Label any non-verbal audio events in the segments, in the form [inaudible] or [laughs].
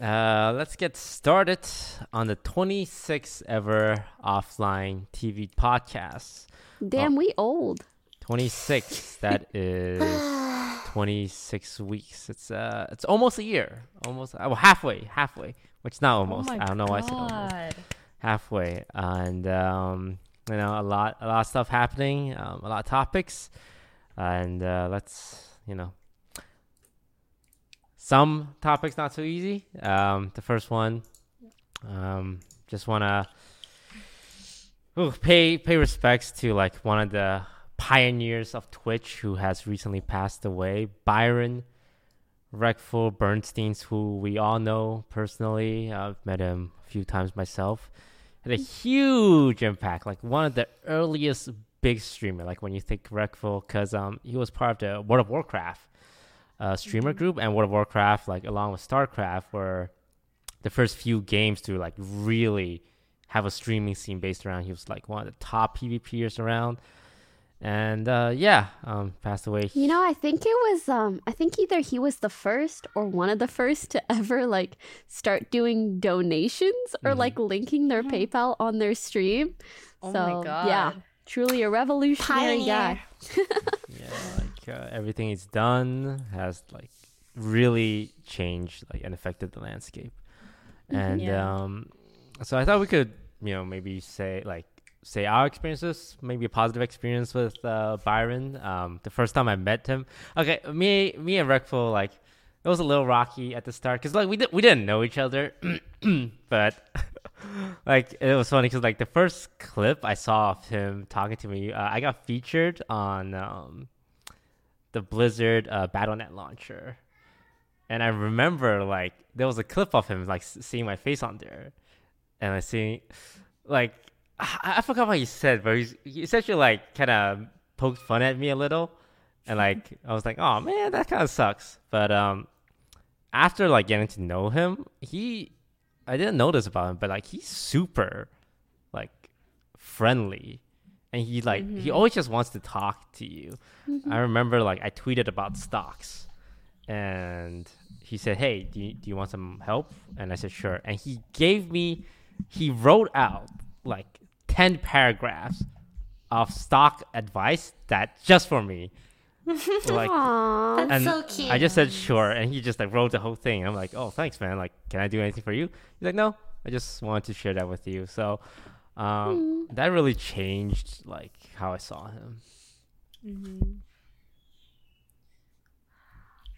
Uh, let's get started on the 26th ever offline TV podcast. Damn, we old. 26. That [sighs] is 26 weeks. It's uh, it's almost a year. Almost, uh, well, halfway, halfway. Which not almost. Oh I don't know why I said almost. God. Halfway, and um, you know, a lot, a lot of stuff happening. Um, a lot of topics, and uh, let's, you know, some topics not so easy. Um, the first one, um, just wanna ooh, pay pay respects to like one of the pioneers of Twitch who has recently passed away, Byron Reckful Bernsteins, who we all know personally. I've met him a few times myself. Had a huge impact, like one of the earliest big streamer. Like when you think Reckful, because um he was part of the World of Warcraft uh, streamer group, and World of Warcraft, like along with StarCraft, were the first few games to like really have a streaming scene based around. He was like one of the top PvPers around, and uh, yeah, um, passed away. You know, I think it was um I think either he was the first or one of the first to [laughs] ever like start doing donations or like linking their PayPal on their stream. Oh so my god. yeah, truly a revolutionary guy. [laughs] yeah, like uh, everything he's done has like really changed like and affected the landscape. And Yeah. um so I thought we could, you know, maybe say like say our experiences, maybe a positive experience with uh Byron. Um the first time I met him. Okay, me me and Reckful like it was a little rocky at the start cuz like we did, we didn't know each other. [clears throat] but [laughs] like it was funny cuz like the first clip I saw of him talking to me, uh, I got featured on um the Blizzard uh, BattleNet launcher, and I remember like there was a clip of him like seeing my face on there, and I see like I, I forgot what he said, but he's, he essentially like kind of poked fun at me a little, and [laughs] like I was like, oh man, that kind of sucks. But um, after like getting to know him, he I didn't know this about him, but like he's super like friendly. And he like he mm-hmm. always just wants to talk to you. I mm-hmm. remember like I tweeted about stocks, and he said, "Hey, do you, do you want some help?" And I said, "Sure." And he gave me, he wrote out like ten paragraphs of stock advice that just for me, [laughs] like Aww. That's and so cute. I just said sure, and he just like wrote the whole thing. I'm like, oh, thanks, man. Like, can I do anything for you? He's like, no, I just wanted to share that with you. So, um, that really changed like how I saw him. Mhm.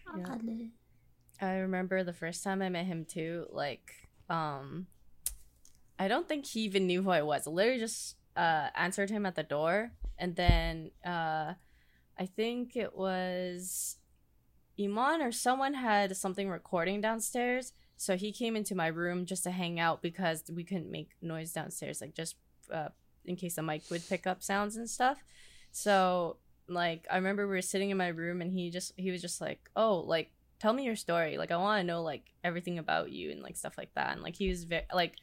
Oh, Yeah. I remember the first time I met him too. Like, um, I don't think he even knew who I was. I literally just uh, answered him at the door, and then uh, I think it was Imane or someone had something recording downstairs. So he came into my room just to hang out because we couldn't make noise downstairs, like just uh, in case the mic would pick up sounds and stuff. So like I remember we were sitting in my room and he just he was just like, "Oh, like tell me your story. Like I want to know like everything about you and like stuff like that." And like he was very like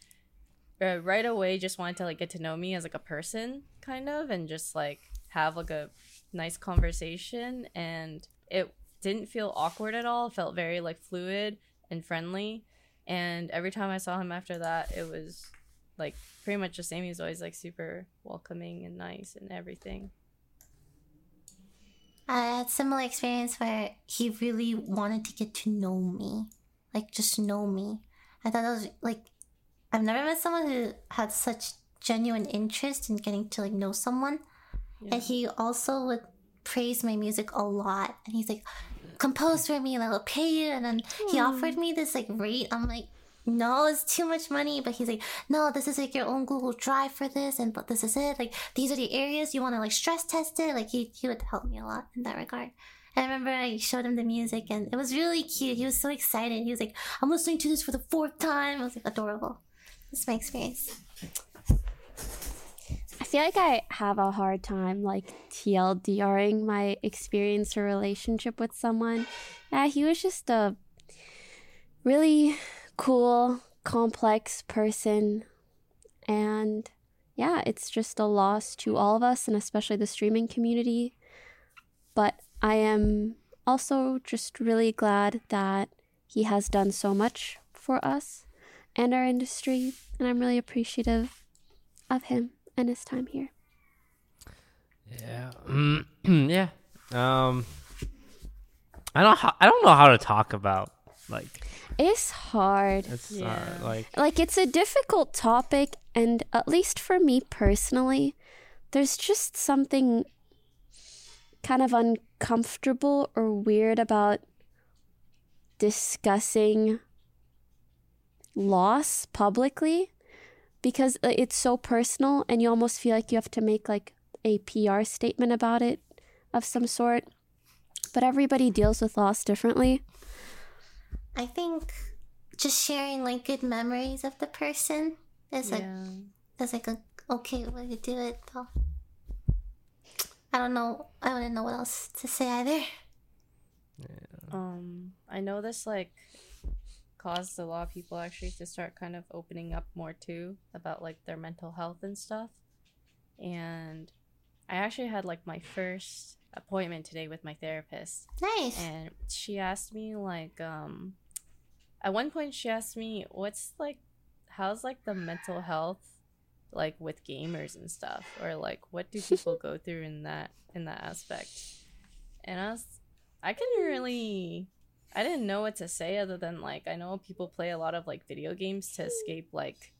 uh, right away just wanted to like get to know me as like a person kind of and just like have like a nice conversation and it didn't feel awkward at all. It felt very like fluid and friendly. And every time I saw him after that, it was like pretty much the same. He was always like super welcoming and nice and everything. I had a similar experience where he really wanted to get to know me, like just know me. I thought that was like I've never met someone who had such genuine interest in getting to like know someone. Yeah. And he also would praise my music a lot. And he's like, compose for me and I will pay you. And then he hmm. offered me this like rate. I'm like, no, it's too much money. But he's like, no, this is like your own Google Drive for this. And but this is it. Like, these are the areas you want to like stress test it. Like, he, he would help me a lot in that regard. I remember I showed him the music and it was really cute. He was so excited. He was like, I'm listening to this for the fourth time. It was like adorable. That's my experience. I feel like I have a hard time like TLDRing my experience or relationship with someone. Yeah, he was just a really cool, complex person. And yeah, it's just a loss to all of us and especially the streaming community. But I am also just really glad that he has done so much for us and our industry, and I'm really appreciative of him and his time here. Yeah. [clears throat] yeah. Um I don't ho- I don't know how to talk about like It's hard. it's Yeah. uh, like Like, it's a difficult topic, and at least for me personally, there's just something kind of uncomfortable or weird about discussing loss publicly because uh, it's so personal and you almost feel like you have to make like a PR statement about it of some sort. But everybody deals with loss differently. I think just sharing like good memories of the person is like is like a okay way to do it though. I don't know. I wouldn't know what else to say either. Um, I know this like caused a lot of people actually to start kind of opening up more too about like their mental health and stuff. And I actually had like my first appointment today with my therapist Nice. and she asked me like um at one point she asked me what's like how's like the mental health like with gamers and stuff or like what do people [laughs] go through in that in that aspect and i was i couldn't really i didn't know what to say other than like i know people play a lot of like video games to escape like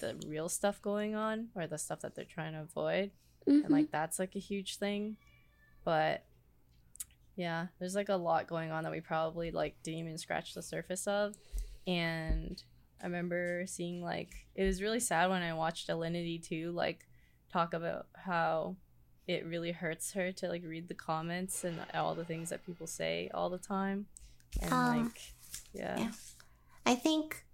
the real stuff going on or the stuff that they're trying to avoid. Mhm. and like that's like a huge thing. But yeah there's like a lot going on that we probably like didn't even scratch the surface of. And i remember seeing like it was really sad when i watched alinity too like talk about how it really hurts her to like read the comments and all the things that people say all the time and Um, like yeah, yeah. I think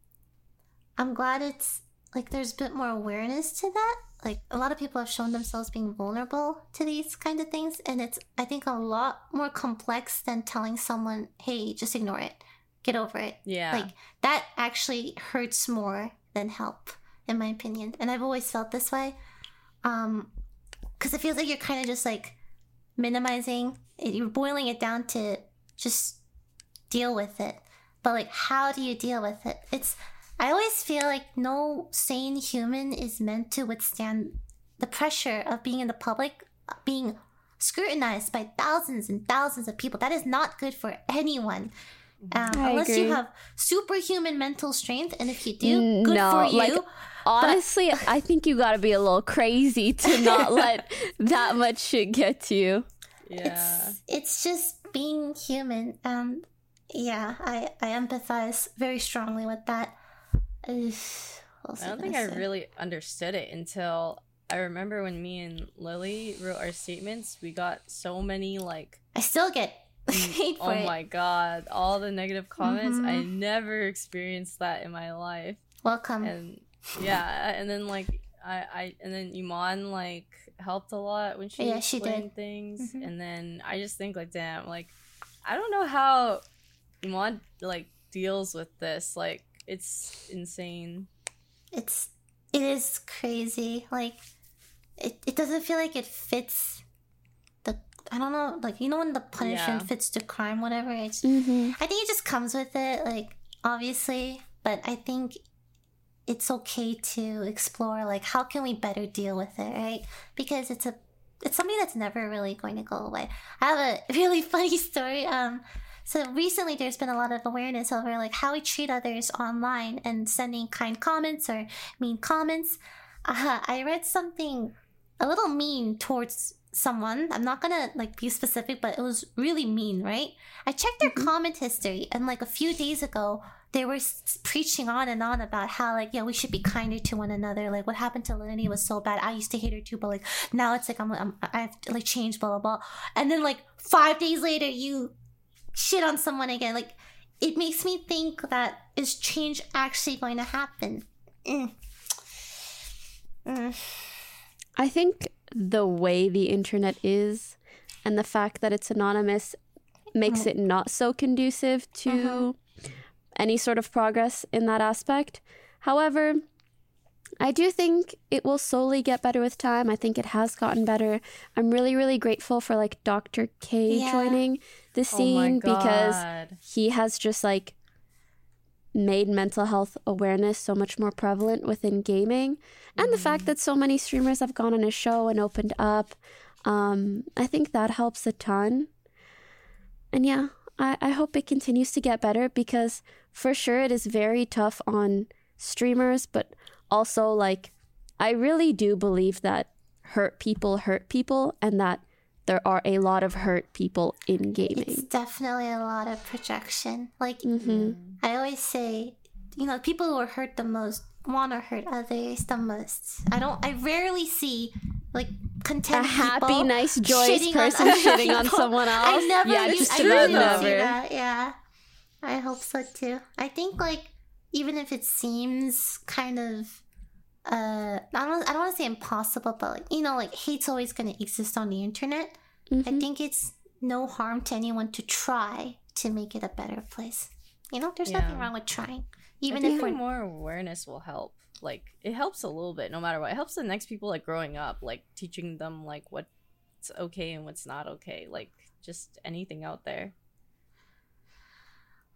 I'm glad it's like there's a bit more awareness to that. Like a lot of people have shown themselves being vulnerable to these kind of things, and it's I think a lot more complex than telling someone, "Hey, just ignore it, get over it." yeah. Like that actually hurts more than help, in my opinion. And I've always felt this way, um, because it feels like you're kind of just like minimizing. It, you're boiling it down to just deal with it. But like, how do you deal with it? It's I always feel like no sane human is meant to withstand the pressure of being in the public, being scrutinized by thousands and thousands of people. That is not good for anyone. Um, unless agree. you have superhuman mental strength, and if you do, good No, for you. like, Honestly, I think you gotta be a little crazy to [laughs] not let that much shit get to you. yeah it's it's just being human and yeah i i empathize very strongly with that Ugh, what was I don't think I say? really understood it until I remember when me and Lily wrote our statements. We got so many like, i still get [laughs] hate for oh it my god, all the negative comments. I Mhm. never experienced that in my life, welcome and yeah, and then like I, I and then Imane like helped a lot when she Yeah, she explained did. things, Mhm. and then I just think like, damn, like I don't know how Imane like deals with this. Like it's insane. it's it is crazy like it, it doesn't feel like it fits the i don't know like you know when the punishment Yeah. fits the crime whatever it's Mm-hmm. I think it just comes with it, like obviously, but I think it's okay to explore like how can we better deal with it, right? Because it's a it's something that's never really going to go away. I have a [laughs] really funny story. Um so recently there's been a lot of awareness over like how we treat others online and sending kind comments or mean comments. Uh, I read something a little mean towards someone. I'm not gonna like be specific, but it was really mean, right? I checked their comment history, and like a few days ago, they were s- preaching on and on about how like yeah we should be kinder to one another. Like what happened to Lenny was so bad. I used to hate her too, but like now it's like I'm, I'm I've like changed, blah blah blah. And then like five days later, you shit on someone again. Like it makes me think that is change actually going to happen? Mm. Mm. I think the way the internet is and the fact that it's anonymous makes it not so conducive to any sort of progress in that aspect. However, I do think it will slowly get better with time. I think it has gotten better. I'm really, really grateful for like Dr. K Yeah. joining the Oh scene because he has just like made mental health awareness so much more prevalent within gaming. And the fact that so many streamers have gone on a show and opened up um, i think that helps a ton. And yeah I, I hope it continues to get better because for sure it is very tough on streamers but also like i really do believe that hurt people hurt people and that there are a lot of hurt people in gaming. It's definitely a lot of projection. Like hmm I always say, you know, people who are hurt the most want to hurt others the most. I don't. I rarely see like content. a happy people nice joyous shitting person other [laughs] shitting on someone else I never. yeah use, just I really never see that. Yeah, I hope so too. I think like even if it seems kind of. Uh, I don't. I don't want to say impossible, but like you know, like hate's always going to exist on the internet. I Mhm. think it's no harm to anyone to try to make it a better place. You know, there's Yeah. nothing wrong with trying, even I if think we're more awareness will help. Like it helps a little bit, no matter what. It helps the next people like growing up, like teaching them like what's okay and what's not okay. Like just anything out there.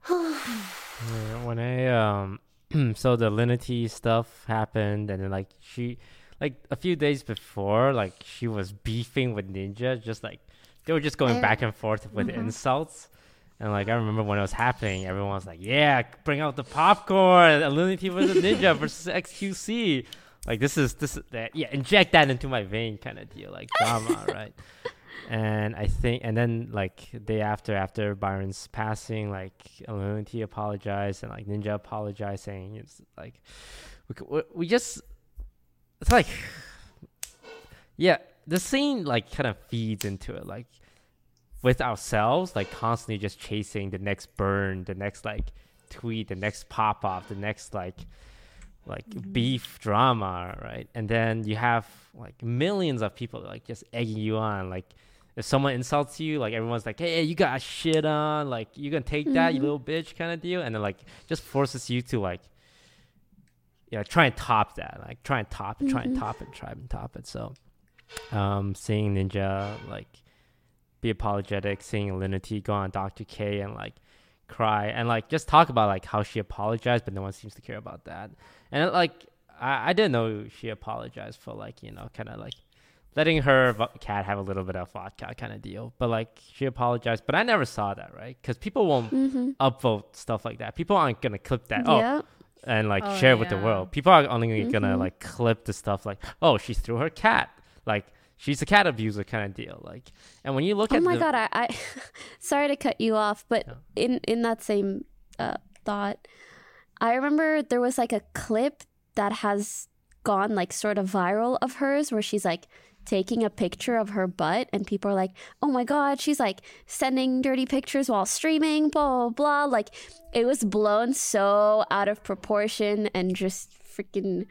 [sighs] Yeah, when I um [clears throat] so the Alinity stuff happened and then like she like a few days before like she was beefing with Ninja just like they were just going I- back and forth with Mhm. insults. And like I remember when it was happening everyone was like yeah bring out the popcorn. Alinity versus Ninja versus [laughs] XQC like this is this is that yeah inject that into my vein kind of deal like drama [laughs] right and I think, and then like day after, after Byron's passing, like Alinity apologized and like Ninja apologized, saying it's like we we, we just it's like yeah, the scene like kind of feeds into it, like with ourselves, like constantly just chasing the next burn, the next like tweet, the next pop off, the next like like mm-hmm. beef drama, right? And then you have like millions of people like just egging you on. Like if someone insults you, like everyone's like, "Hey, you got shit on. Like you gonna take that, you Mhm. little bitch," kind of deal. And then like just forces you to like, yeah, try and top that. Like try and top it, try and Mhm. top it, try and top it. So, um, seeing Ninja like be apologetic, seeing Alinity go on Dr. K and like cry and like just talk about like how she apologized, but no one seems to care about that. And it, like I, I didn't know she apologized for like you know kind of like letting her vo- cat have a little bit of vodka kind of deal. But like she apologized, but I never saw that right because people won't Mhm. upvote stuff like that. People aren't gonna clip that. Oh, yeah and like Oh, share it with the world. People are only gonna Mhm. like clip the stuff like, oh, she threw her cat. Like she's a cat abuser kind of deal. Like, and when you look oh at oh my the, god i, I [laughs] sorry to cut you off but Yeah. in in that same uh, thought i remember there was like a clip that has gone like sort of viral of hers where she's like taking a picture of her butt and people are like oh my god she's like sending dirty pictures while streaming blah blah blah like it was blown so out of proportion and just freaking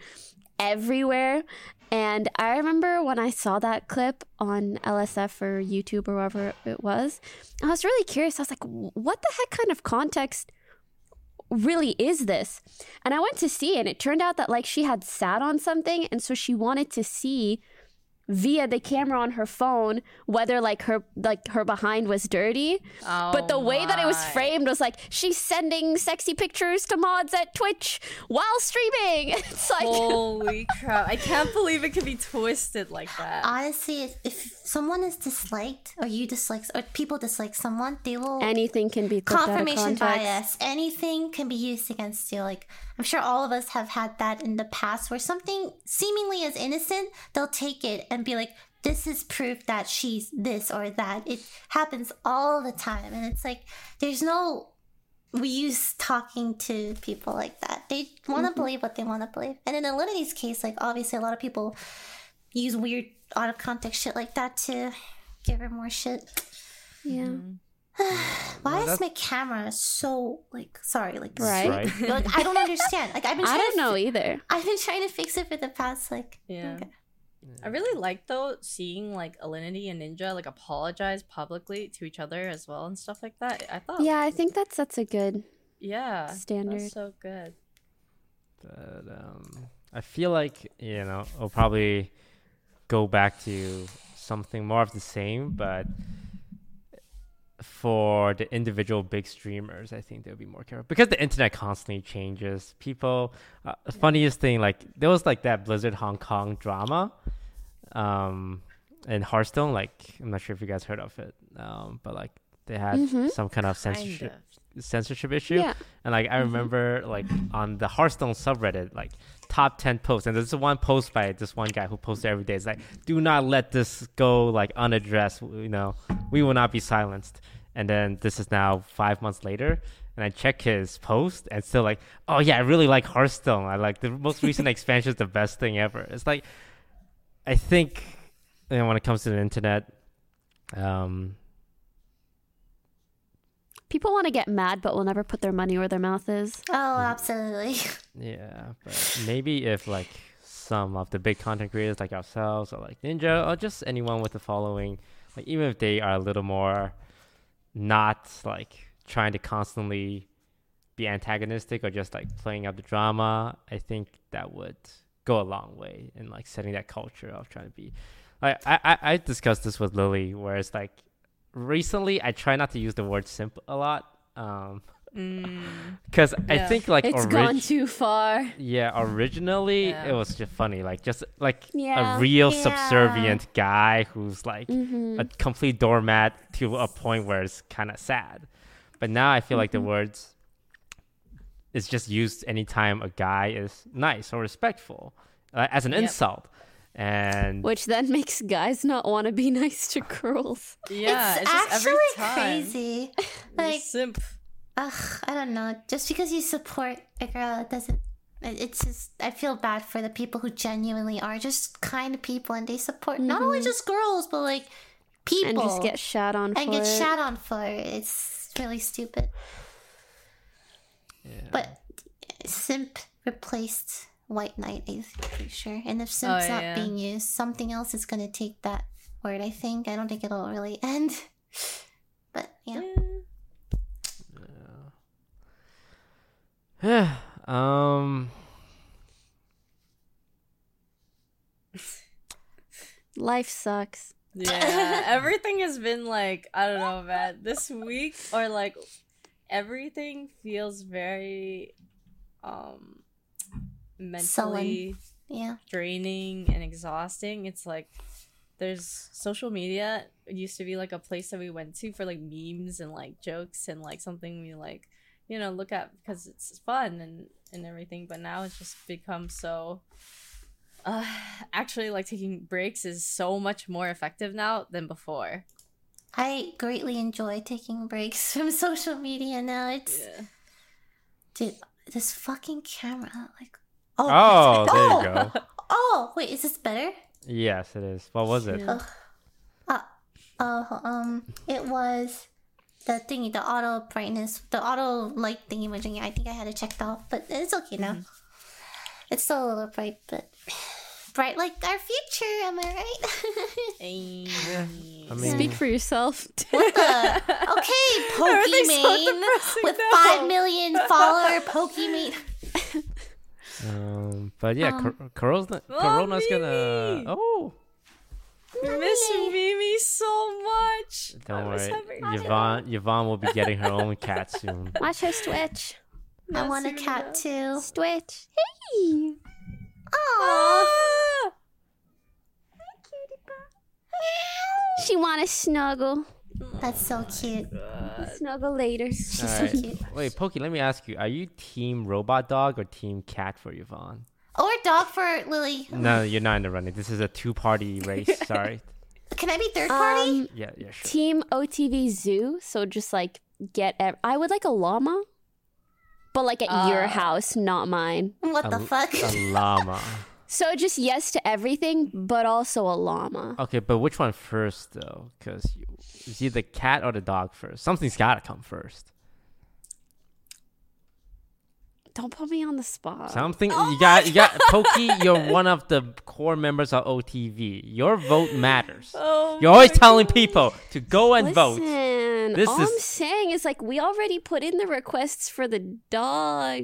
everywhere and I remember when I saw that clip on LSF or YouTube or wherever it was, I was really curious. I was like, what the heck kind of context really is this? And I went to see, and it turned out that like she had sat on something, and so she wanted to see via the camera on her phone whether like her like her behind was dirty oh but the Oh way that it was framed was like she's sending sexy pictures to mods at twitch while streaming [laughs] it's like Holy crap! I can't believe it could be twisted like that. honestly, if, if someone is disliked or you dislike or people dislike someone, they will anything can be clipped out of confirmation bias. Anything can be used against you. Like I'm sure all of us have had that in the past, where something seemingly as innocent, they'll take it and be like, "This is proof that she's this or that." It happens all the time, and it's like there's no. We use talking to people like that. They want to mm-hmm. believe what they want to believe, and in Alinity's case, like obviously a lot of people use weird out of context shit like that to give her more shit. Yeah. [sighs] Why Well, is my camera so like sorry like Right. right? like I don't [laughs] understand like I've been I trying don't to know fi- either. I've been trying to fix it for the past like Yeah. okay. I really like though seeing like Alinity and Ninja like apologize publicly to each other as well and stuff like that. I thought, Yeah, I think that's that's a good yeah, standard. that's so good. But um, I feel like you know I'll probably go back to something more of the same, but for the individual big streamers, I think they'll be more careful because the internet constantly changes. People, uh, funniest thing, like there was like that Blizzard Hong Kong drama, um, in Hearthstone. Like I'm not sure if you guys heard of it, um, but like they had Mhm. some kind of Kind censorship of. censorship issue. Yeah. And like I remember like on the Hearthstone subreddit, like top ten posts, and there's one post by this one guy who posts every day. It's like, do not let this go like unaddressed. You know, we will not be silenced. And then this is now five months later, and I check his post, and still like, oh yeah, I really like Hearthstone. I like the most recent [laughs] expansion is the best thing ever. It's like, I think, you know, when it comes to the internet, um, People want to get mad, but will never put their money where their mouth is. Oh, absolutely. [laughs] Yeah, but maybe if like some of the big content creators like ourselves or like Ninja or just anyone with a following, like even if they are a little more not like trying to constantly be antagonistic or just like playing up the drama, I think that would go a long way in like setting that culture of trying to be like I, I, I discussed this with Lily where it's like recently I try not to use the word simp a lot. Um Mm. [laughs] because I think like It's orig- gone too far. yeah, originally Yeah. it was just funny, like just like Yeah. a real Yeah. subservient guy who's like Mm-hmm. a complete doormat to a point where it's kind of sad. But now I feel like the words is just used anytime a guy is nice or respectful uh, as an Yep. insult, and Which then [laughs] makes guys not want to be nice to girls. Yeah, it's, it's, actually every time. crazy. You're Like, simp. ugh, I don't know. Just because you support a girl, it doesn't. It's just I feel bad for the people who genuinely are just kind people and they support not only just girls but like people Mm-hmm. And just get shat on and for get it. shat on for it. It's really stupid. yeah. But simp replaced white knight, I'm pretty sure. And if simp's not yeah. being used, something else is gonna take that word. I think. I don't think it'll really end. [sighs] But yeah. yeah, [sighs] um, Life sucks. Yeah, [laughs] everything has been like I don't know, man. This week or like everything feels very um mentally Yeah. draining and exhausting. It's like there's social media it used to be like a place that we went to for like memes and like jokes and like something we like you know look at because it's fun and and everything but now it's just become so uh actually like taking breaks is so much more effective now than before I greatly enjoy taking breaks [laughs] from social media now. It's yeah dude, this fucking camera, like oh, there oh, you go. [laughs] Oh, wait, is this better? Yes, it is. What was it? Yeah. Uh, uh, um, it was the thingy, the auto brightness, the auto light thingy. Imaging. I think I had it checked off, but it's okay now. It's still a little bright, but [sighs] bright like our future. Am I right? [laughs] I mean, Speak for yourself. [laughs] what the? Okay, Everything's so with now. five million follower Pokimane. Um, but yeah, Um, cor- Corona, Oh, Corona's gonna. Mimi. Oh, miss Mimi so much don't worry. having- Yvonne, Yvonne will be getting her own cat soon. [laughs] Watch her switch. I want a Miss cat too. Switch. Hey. Aww. Ah! She want to snuggle. That's so cute. Snuggle later. She's All so cute. Wait, Pokey, let me ask you: Are you team robot dog or team cat for Yvonne? Or dog for Lily. No, you're not in the running. This is a two-party [laughs] race. Sorry. Can I be third party? Um, Yeah, yeah, sure. Team OTV Zoo. So just like get. Ev- I would like a llama, but like at your Ah. house, not mine. what a the l- fuck? A llama. [laughs] [laughs] So just yes to everything, but also a llama. Okay, but which one first though? Because is either the cat or the dog first. Something's gotta come first. Don't put me on the spot. Something oh you got. You got Pokey. You're one of the core members of OTV. Your vote matters. [laughs] Oh You're always my telling people to go and vote. Listen, This all is- I'm saying is like we already put in the requests for the dog.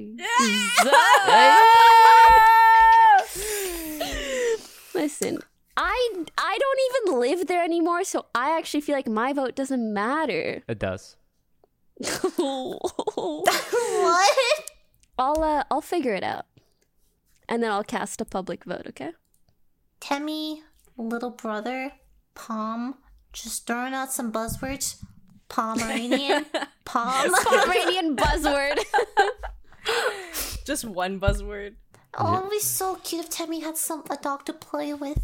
Listen, I I don't even live there anymore, so I actually feel like my vote doesn't matter. It does. [laughs] [laughs] what? I'll uh, I'll figure it out, and then I'll cast a public vote. Okay. Temmie, little brother, Palm, just throwing out some buzzwords. Pomeranian, [laughs] Palm. Pomeranian buzzword. Just one buzzword. Oh, it'd be so cute if Temmie had some a dog to play with.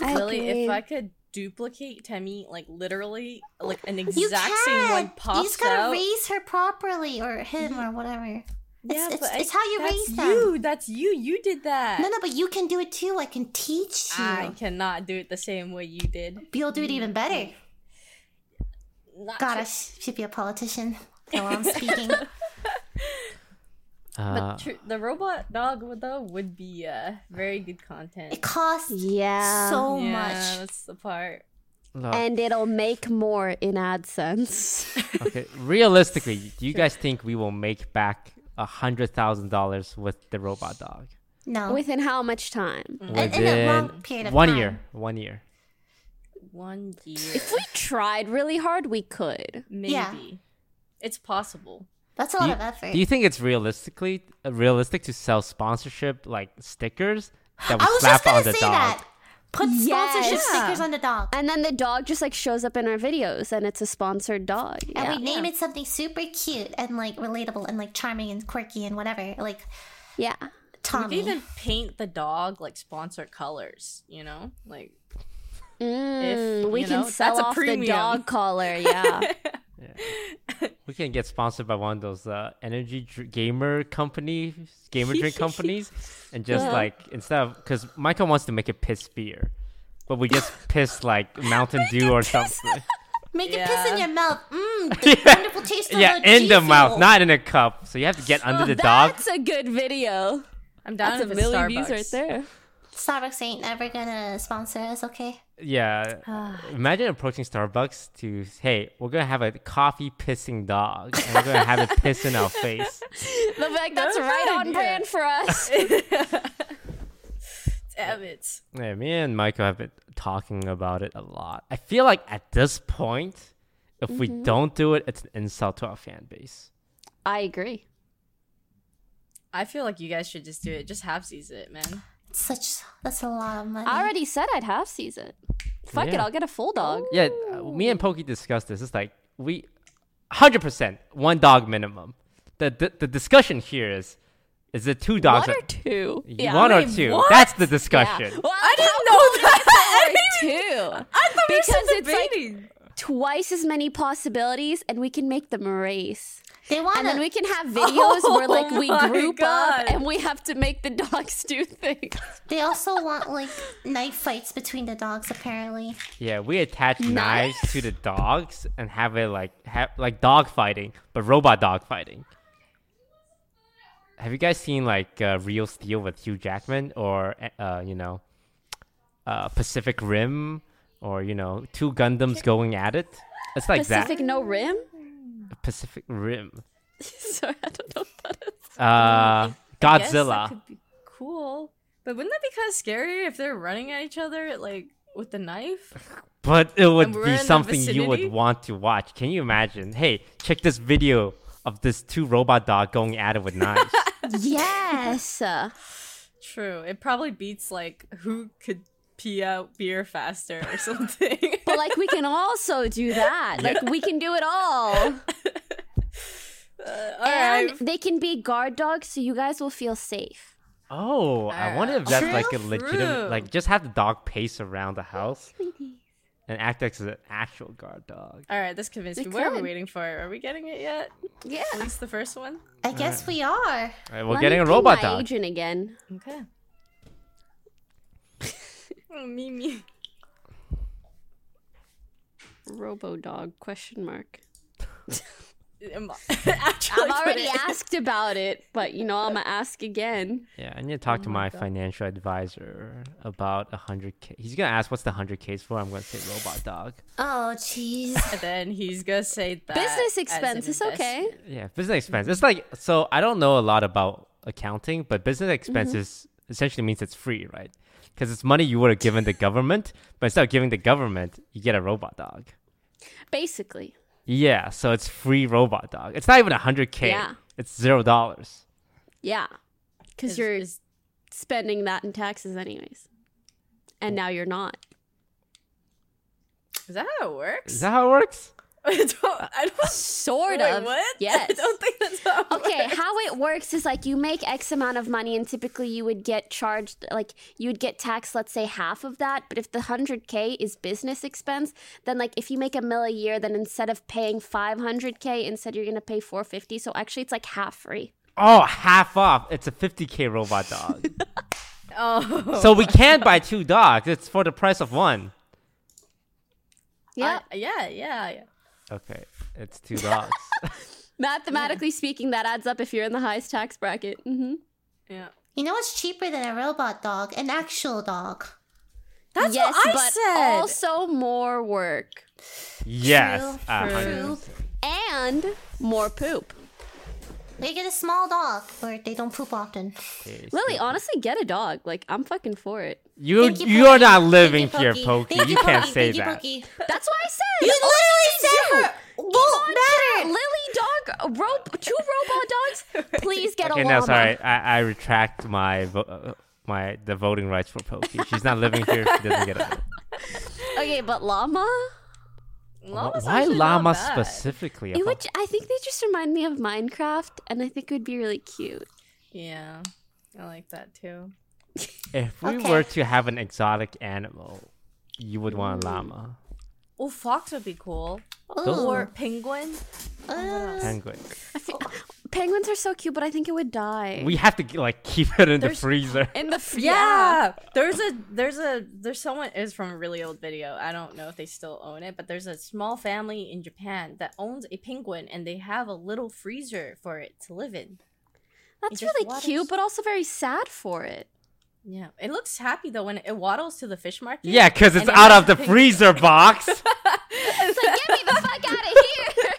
Really, Okay. if I could duplicate Temmie, like literally, like an You exact same can. one You pops just gotta out. raise her properly, or him, or whatever. yeah, it's, but it's I- how you that's raise them. You, that's you. You did that. No, no, but you can do it too. I can teach you. I cannot do it the same way you did. You'll do it even better. Not God, I true. sh- should be a politician while I'm speaking. [laughs] Uh, But tr- the robot dog would- though would be uh very good content. it costs Yeah. so yeah, much. that's the part. look, and it'll make more in AdSense. [laughs] okay. Realistically, do you guys think we will make back a hundred thousand dollars with the robot dog No. Within how much time? in a long within period of one time. year? One year. One year, If we tried really hard, we could. maybe. Yeah. It's possible. That's a Do lot you, of effort. do you think it's realistically uh, realistic to sell sponsorship like stickers that we I was slap just gonna on the say dog? that. Put sponsorship Yes. stickers on the dog. And then the dog just like shows up in our videos and it's a sponsored dog. And Yeah. we name it something super cute and like relatable and like charming and quirky and whatever. Like yeah. We Tommy. could even paint the dog like sponsored colors. You know, like Mm, we you can know, sell that's a off the dog collar. [laughs] Yeah. We can get sponsored by one of those uh, energy dr- gamer companies, gamer drink [laughs] companies, and [laughs] just Uh-huh. like instead of because Michael wants to make it piss beer, but we just [laughs] piss like Mountain Dew or something. Make it piss in your mouth. Mmm, the wonderful taste of yeah, the in the G mouth, not in a cup. So you have to get under the dog. That's a good video. I'm down That's a if it's million views right there. Starbucks ain't ever gonna sponsor us, okay? Yeah. [sighs] Imagine approaching Starbucks to, hey, we're gonna have a coffee pissing dog, and we're gonna have it [laughs] piss in our face. The fact that's That's right on idea. brand for us. [laughs] Damn it. Yeah, me and Michael have been talking about it a lot. I feel like at this point, if we mm-hmm. don't do it, it's an insult to our fan base. I agree. I feel like you guys should just do it. Just half seas it, man. It's such that's a lot of money. I already said I'd half season. Fuck it, I'll get a full dog. Yeah, uh, me and Pokey discussed this. It's like we, hundred percent, one dog minimum. The, the the discussion here is, is it two dogs? One or- or two? one or two? what? That's the Yeah. discussion. Well, I didn't know cool that. is that [laughs] I didn't two. I thought we were Because still it's like- Twice as many possibilities, and we can make them race. They want And then we can have [laughs] videos where like we Oh group God. up and we have to make the dogs do things. They also want like knife fights between the dogs apparently. Yeah, we attach knives to the dogs and have it like have like dog fighting, but robot dog fighting. Have you guys seen like uh, Real Steel with Hugh Jackman or uh, you know uh, Pacific Rim or you know two Gundams going at it? It's like that. Pacific No Rim? That. Pacific Rim. [laughs] Sorry, I don't know what that is. Uh, I guess that Godzilla. could be cool. But wouldn't that be kind of scary if they're running at each other like with the knife? [laughs] But it would And we're be in the something you would vicinity? want to watch. Can you imagine? Hey, check this video of this two robot dog going at it with knives. [laughs] yes. Uh, True. It probably beats like who could pee out beer faster or [laughs] something. But like we can also do that. Like we can do it all. [laughs] Uh, all and right. they can be guard dogs so you guys will feel safe. Oh, I wonder if that's like a true. legitimate, like just have the dog pace around the house Sweetie. and act like it's an actual guard dog. All right, this convinced We me. What are we waiting for? Are we getting it yet? Yeah. At least the first one. I guess we are. All right, we're Let getting a ping robot my dog. agent again. Okay. Oh, me, me. Robo dog question mark. [laughs] I- [laughs] [laughs] Actually, I've already asked about it, but you know I'm gonna ask again. Yeah, I need to talk to oh my financial advisor about a hundred k. He's gonna ask what's the hundred k's for. I'm gonna say robot dog. Oh jeez. And then he's gonna say that Business as expense, it's okay. Yeah, business expense. It's like so. I don't know a lot about accounting, but business mm-hmm. expenses essentially means it's free, right? Because it's money you would have given the government, but instead of giving the government, you get a robot dog. Basically. Yeah, so it's free robot dog. It's not even a hundred k. Yeah. It's zero dollars. Yeah. Because you're is- spending that in taxes anyways. And now you're not. Is that how it works? Is that how it works? [laughs] I don't. I don't Sort wait, of. What? [laughs] Yes. I don't think that's how. It Okay, works. how it works is like you make X amount of money, and typically you would get charged, like you would get taxed, let's say half of that. But if the 100K is business expense, then like if you make a mil a year, then instead of paying 500K, instead you're going to pay 450. So actually, it's like half free. Oh, half off. It's a fifty k robot dog. [laughs] Oh. so we can buy two dogs. It's for the price of one. Yeah. Uh, I- yeah. Yeah. Yeah. Okay, it's two dogs. [laughs] Mathematically speaking, that adds up if you're in the highest tax bracket. hmm Yeah. You know what's cheaper than a robot dog? An actual dog. That's yes, what I but said. also more work yes. True, true. hundred True. percent. and more poop. They get a small dog where they don't poop often. Lily, honestly, get a dog. Like, I'm fucking for it. You Thank you, you are not living you, here, Pokey. Pokey. Thank You can't say Thank you, that. Pokey. That's what I said. You literally said you. her. Won't matter. Lily dog, rope, two robot [laughs] dogs. Please get Okay, a no, llama. sorry. I, I retract my vo- uh, my the voting rights for Pokey. She's not living here. She doesn't get a. [laughs] Okay, but llama. Llama's Why actually not llama specifically? It would. I think they just remind me of Minecraft, and I think it would be really cute. Yeah. I like that too. If we Okay. were to have an exotic animal, you would want a llama, Oh, fox would be cool. Ooh. Or penguin. Uh, penguin. Feel, penguins are so cute, but I think it would die. We have to like keep it in the freezer. [laughs] in the f- [laughs] Yeah. There's a there's a there's someone is from a really old video. I don't know if they still own it, but there's a small family in Japan that owns a penguin and they have a little freezer for it to live in. That's really waters- cute, but also very sad for it. Yeah. It looks happy though when it waddles to the fish market. Yeah, because it's And it out of the pink- [laughs] freezer box. [laughs] It's like get me the fuck out of here.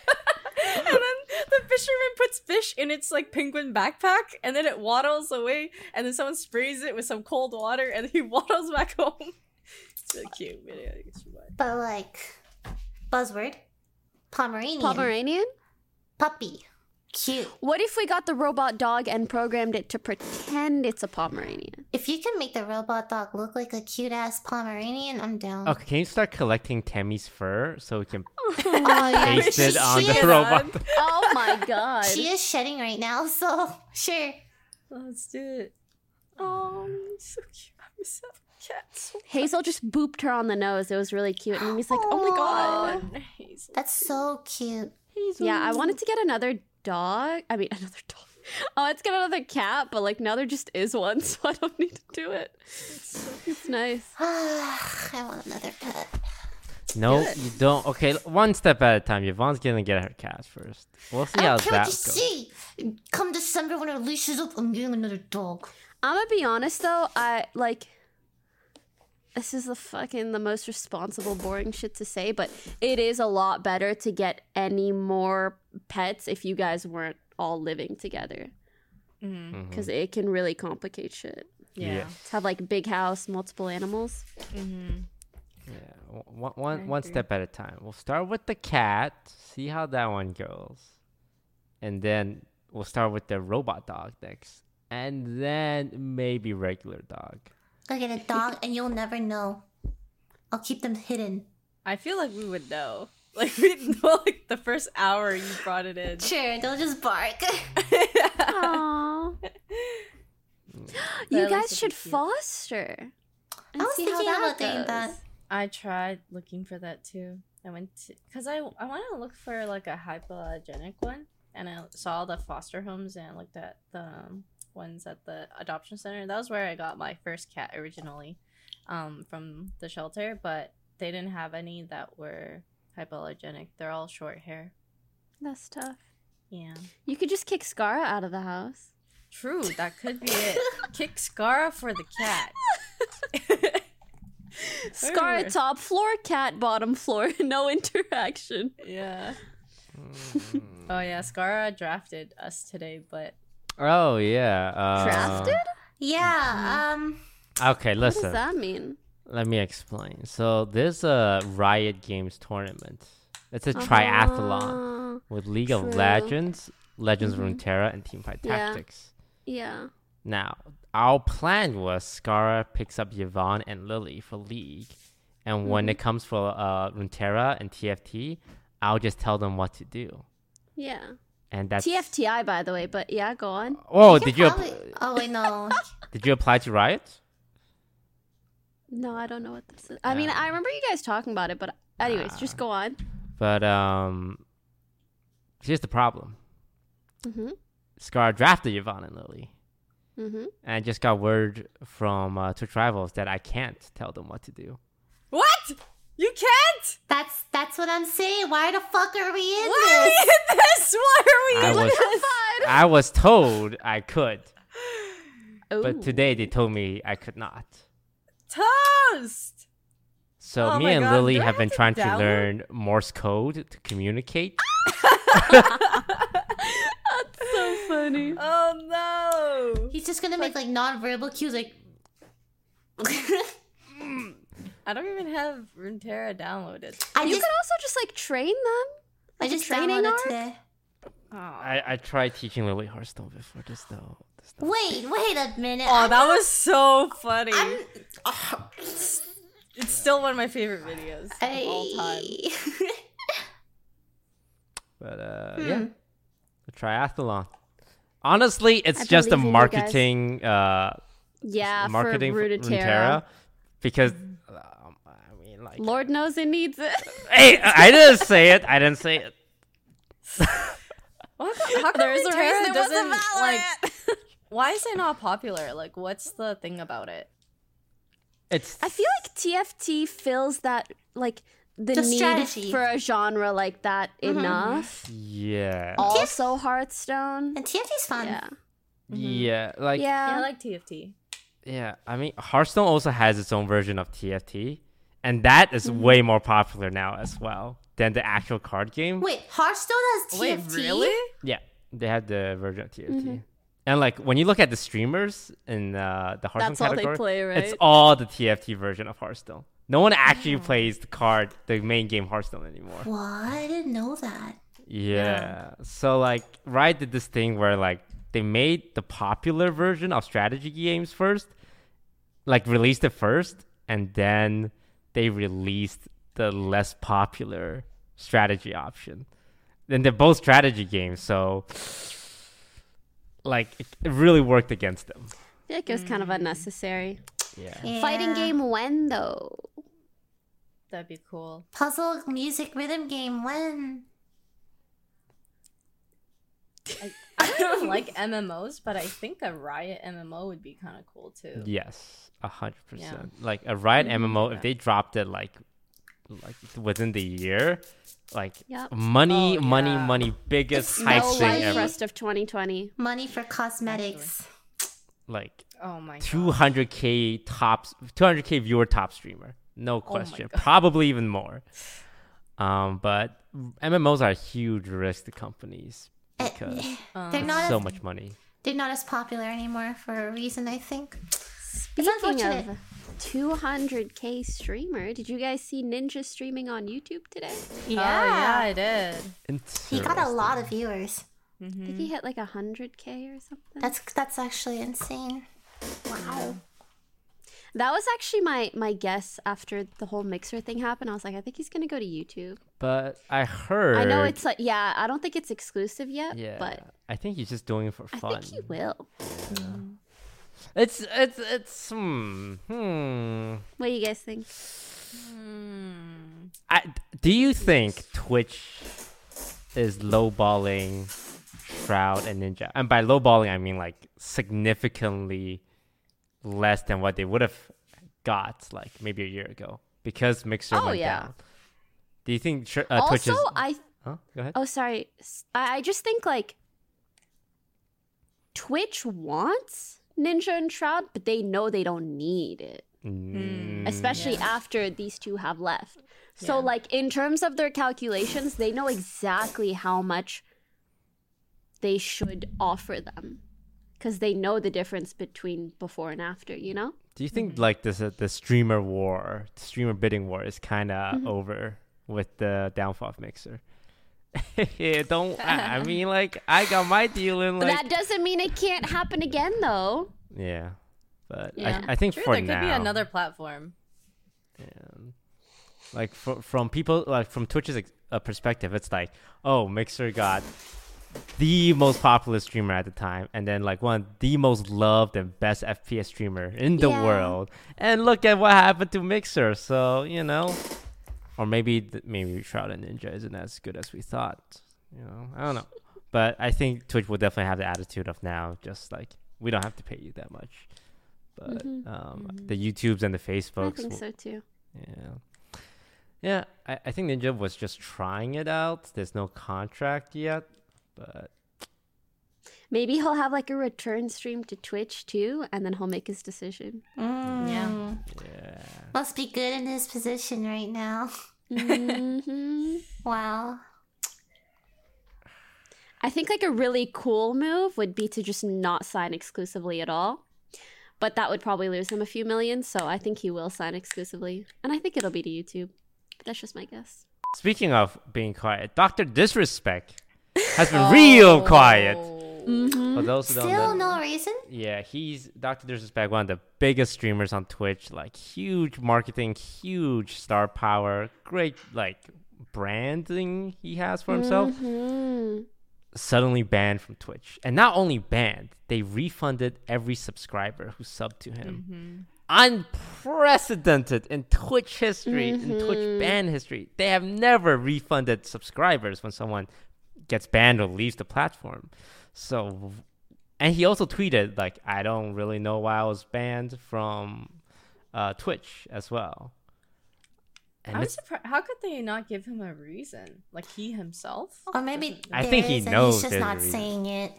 [laughs] and then the fisherman puts fish in its like penguin backpack and then it waddles away and then someone sprays it with some cold water and he waddles back home. It's really cute. Video. you should watch. but like, buzzword, Pomeranian, Pomeranian. puppy, cute. What if we got the robot dog and programmed it to pretend it's a Pomeranian? If you can make the robot dog look like a cute ass Pomeranian, I'm down. okay, can you start collecting Temmie's fur so we can [laughs] oh, oh, yeah. paste it She- on she the is- robot? Oh my god. She is shedding right now, [laughs] so sure. Let's do it. Oh, so cute. I miss that cat so Hazel just booped her on the nose. It was really cute. And he's like, oh my god. Hazel. That's so cute. Yeah, I wanted to get another dog. I mean, [laughs] another dog. Oh, let's get another cat, but like now there just is one, [laughs] so I don't need to do it. It's nice. [sighs] I want another pet. No, you don't. Okay, one step at a time. Yvonne's gonna get her cat first. We'll see I how care that what you goes. see. Come December when her leash is up, I'm getting another dog. I'm gonna be honest though, I like this is the fucking the most responsible boring shit to say, but it is a lot better to get any more pets if you guys weren't all living together. Mhm. Because it can really complicate shit. Yeah. Yeah. To have like big house, multiple animals. Mm-hmm. Yeah, one, one, I one agree. step at a time. We'll start with the cat, see how that one goes, and then we'll start with the robot dog next, and then maybe regular dog. I'll get a dog and you'll never know. I'll keep them hidden. I feel like we would know. [laughs] Like we'd know like the first hour you brought it in. Sure, they'll just bark. [laughs] Aww. [laughs] you That guys should cute. foster. I was see how thinking that about doing goes. that. I tried looking for that too. I went to because I I want to look for like a hypoallergenic one, and I saw the foster homes and I looked at the um, ones at the adoption center. That was where I got my first cat originally, um, from the shelter. But they didn't have any that were hypoallergenic. They're all short hair. That's tough. Yeah, You could just kick Scarra out of the house. true. That could be it. [laughs] Kick Scarra for the cat. [laughs] Scar top floor, cat bottom floor, [laughs] no interaction. Yeah. oh yeah, Scarra drafted us today, but Oh yeah. Uh, Drafted? Yeah. Um. Okay, Listen. What does that mean? Let me explain. So there's a Riot Games tournament. It's a triathlon Uh, with League of true. Legends, Legends of Runeterra, and Teamfight Yeah. Tactics. yeah. Now, our plan was Scarra picks up Yvonne and Lily for League, and when it comes for uh, Runeterra and TFT, I'll just tell them what to do. Yeah. And that's TFTI, by the way, but yeah, go on. Oh, can did you probably- app- oh wait, no. [laughs] did you apply to Riot? No, I don't know what this is. I mean, I remember you guys talking about it, but anyways, just go on. But um, here's the problem. Mm-hmm. Scar drafted Yvonne and Lily. Mm-hmm. And I just got word from uh, Twitch Rivals that I can't tell them what to do. What? You can't? That's that's what I'm saying. Why the fuck are we in Why are we this? in this? [laughs] Why are we I in was, this? I was told I could, but today they told me I could not. Toast! So Oh me and God, Lily do have have been to trying to learn Morse code to communicate. [laughs] That's so funny. Oh no! He's just gonna make like non-verbal cues, like. [laughs] Mm. I don't even have Runeterra downloaded. I you just could also just like train them. I Like a just training downloaded arc? today. Oh, I, I tried teaching Lily Hearthstone before this though. This though. Wait, wait a minute. oh I'm that not- was so funny. I'm, It's still one of my favorite videos of all time. [laughs] But uh, Hmm. yeah, a triathlon. Honestly, it's I just a believe in you guys. marketing uh Yeah, marketing for for Runeterra. Runeterra because I mean like Lord knows it needs it. [laughs] hey I didn't say it I didn't say it Well, how come, There's a reason it doesn't like? Why is it not popular? Like, what's the thing about it? it's I feel like TFT fills that like the, The need strategy. for a genre like that Mm-hmm. enough. yeah Also Hearthstone. and TFT's fun. Yeah. yeah like yeah. Yeah, I like TFT. Yeah, I mean Hearthstone also has its own version of TFT and that is Mm-hmm. way more popular now as well than the actual card game Wait, Hearthstone has TFT. Wait, really? yeah they had the version of TFT Mm-hmm. and like when you look at the streamers in uh, the Hearthstone That's all they category play, right? It's all the TFT version of Hearthstone. No one actually Oh. plays the card, the main game Hearthstone anymore. What? I didn't know that. Yeah. So like, Riot did this thing where like they made the popular version of strategy games first, like released it first, and then they released the less popular strategy option. And they're both strategy games, so like it, it really worked against them. I feel like it was kind of mm. unnecessary. Yeah. Yeah. Fighting game when though? That'd be cool. Puzzle, music, rhythm game. When? I don't [laughs] like MMOs, but I think a Riot MMO would be kind of cool too. Yes, a hundred percent. Like a Riot MMO, Yeah. if they dropped it like, like within the year, like Yep. money, Oh, money, yeah. money, biggest No hype life thing ever. rest of 2020. Money for cosmetics. Like Oh my two hundred k tops, two hundred k viewer top streamer, no question. God. Probably even more. Um, but MMOs are a huge risk to companies Eh, because They're not so as, much money. they're not as popular anymore for a reason, I think. Speaking of 200k streamer, did you guys see Ninja streaming on YouTube today? Yeah, oh, yeah, I did. He got a lot of viewers. I think he hit like 100k or something. That's that's actually insane. wow. That was actually my my guess after the whole mixer thing happened. I was like, I think he's gonna go to YouTube. But I heard. I know it's like, yeah, I don't think it's exclusive yet, Yeah, but I think he's just doing it for fun. I think he will. It's it's it's hmm hmm. What do you guys think? Hmm. I, do you think Twitch is lowballing Shroud and Ninja? And by lowballing, I mean like significantly less than what they would have got like maybe a year ago because Mixer Oh, went yeah. down. Do you think Sh- uh, Twitch also, is? I Huh? Go ahead. oh sorry, I just think like Twitch wants Ninja and Shroud, but they know they don't need it. Mm, especially Yeah. after these two have left. So, Yeah. like, in terms of their calculations, they know exactly how much they should offer them. because they know the difference between before and after. You know. Do you think like this uh, the streamer war, the streamer bidding war, is kind of Mm-hmm. over with the downfall of Mixer? Yeah, [laughs] don't. I, I [laughs] mean, like I got my deal in. Like, that doesn't mean it can't happen again, though. yeah, but Yeah. I, I think True, for there now, could be another platform. Yeah. Like fr- from people like from Twitch's uh, perspective, it's like, oh, Mixer got the most popular streamer at the time, and then like one the most loved and best FPS streamer in the Yeah. world, and look at what happened to Mixer. So you know, or maybe th- maybe Shroud and Ninja isn't as good as we thought. You know, I don't know, but I think Twitch will definitely have the attitude of now, just like we don't have to pay you that much. But Mhm. um, the YouTubes and the Facebooks. I think will- so too. yeah. Yeah, I, I think Ninja was just trying it out. There's no contract yet, but Maybe he'll have like a return stream to Twitch too, and then he'll make his decision. Mm. yeah. Must be good in his position right now. mm-hmm. [laughs] Wow. I think like a really cool move would be to just not sign exclusively at all. But that would probably lose him a few million, so I think he will sign exclusively. And I think it'll be to YouTube. But that's just my guess. Speaking of being quiet, Doctor Disrespect has been real quiet. Mm-hmm. For those who don't Still know, no reason? yeah, he's Doctor Disrespect, one of the biggest streamers on Twitch. Like huge marketing, huge star power, great like branding he has for himself. hmm suddenly banned from Twitch. And not only banned, they refunded every subscriber who subbed to him. Unprecedented in Twitch history, in Twitch ban history. They have never refunded subscribers when someone gets banned or leaves the platform. So, and he also tweeted, like, I don't really know why I was banned from uh, Twitch as well. And I was it's- surprised. How could they not give him a reason? Like he himself? Or maybe Doesn't- I think he is and knows he's just not reason. saying it.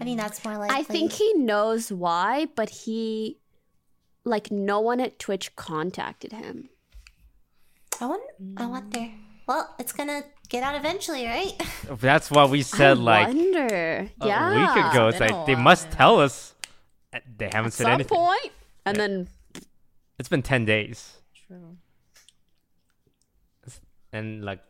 I think that's more likely. I think he knows why, but he, like, no one at Twitch contacted him. I wonder. I want wonder. Well, it's gonna get out eventually, right? [laughs] that's what we said, I like, wonder. a yeah. week ago. It's like they while, must yeah. tell us. Uh, They haven't At said some anything. point, and Yeah. then It's been ten days, True. and like